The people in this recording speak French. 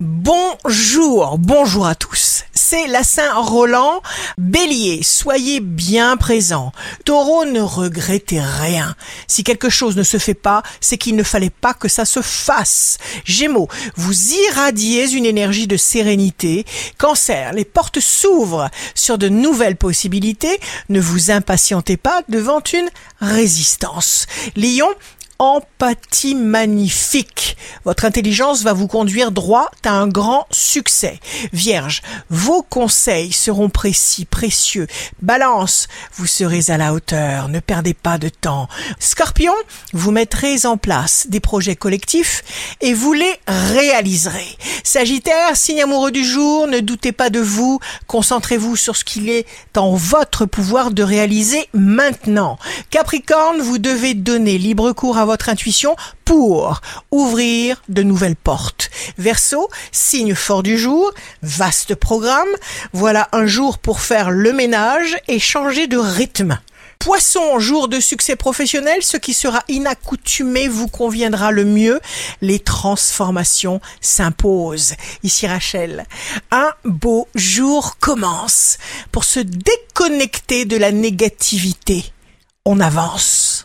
Bonjour, bonjour à tous. C'est la Saint-Roland. Bélier, soyez bien présent. Taureau, ne regrettez rien. Si quelque chose ne se fait pas, c'est qu'il ne fallait pas que ça se fasse. Gémeaux, vous irradiez une énergie de sérénité. Cancer, les portes s'ouvrent sur de nouvelles possibilités. Ne vous impatientez pas devant une résistance. Lion, empathie magnifique. Votre intelligence va vous conduire droit à un grand succès. Vierge, vos conseils seront précis, précieux. Balance, vous serez à la hauteur, ne perdez pas de temps. Scorpion, vous mettrez en place des projets collectifs et vous les réaliserez. Sagittaire, signe amoureux du jour, ne doutez pas de vous, concentrez-vous sur ce qu'il est en votre pouvoir de réaliser maintenant. Capricorne, vous devez donner libre cours à votre intuition pour ouvrir de nouvelles portes. Verseau, signe fort du jour, vaste programme, voilà un jour pour faire le ménage et changer de rythme. Poisson, jour de succès professionnel, ce qui sera inaccoutumé vous conviendra le mieux. Les transformations s'imposent. Ici Rachel. Un beau jour commence pour se déconnecter de la négativité. On avance.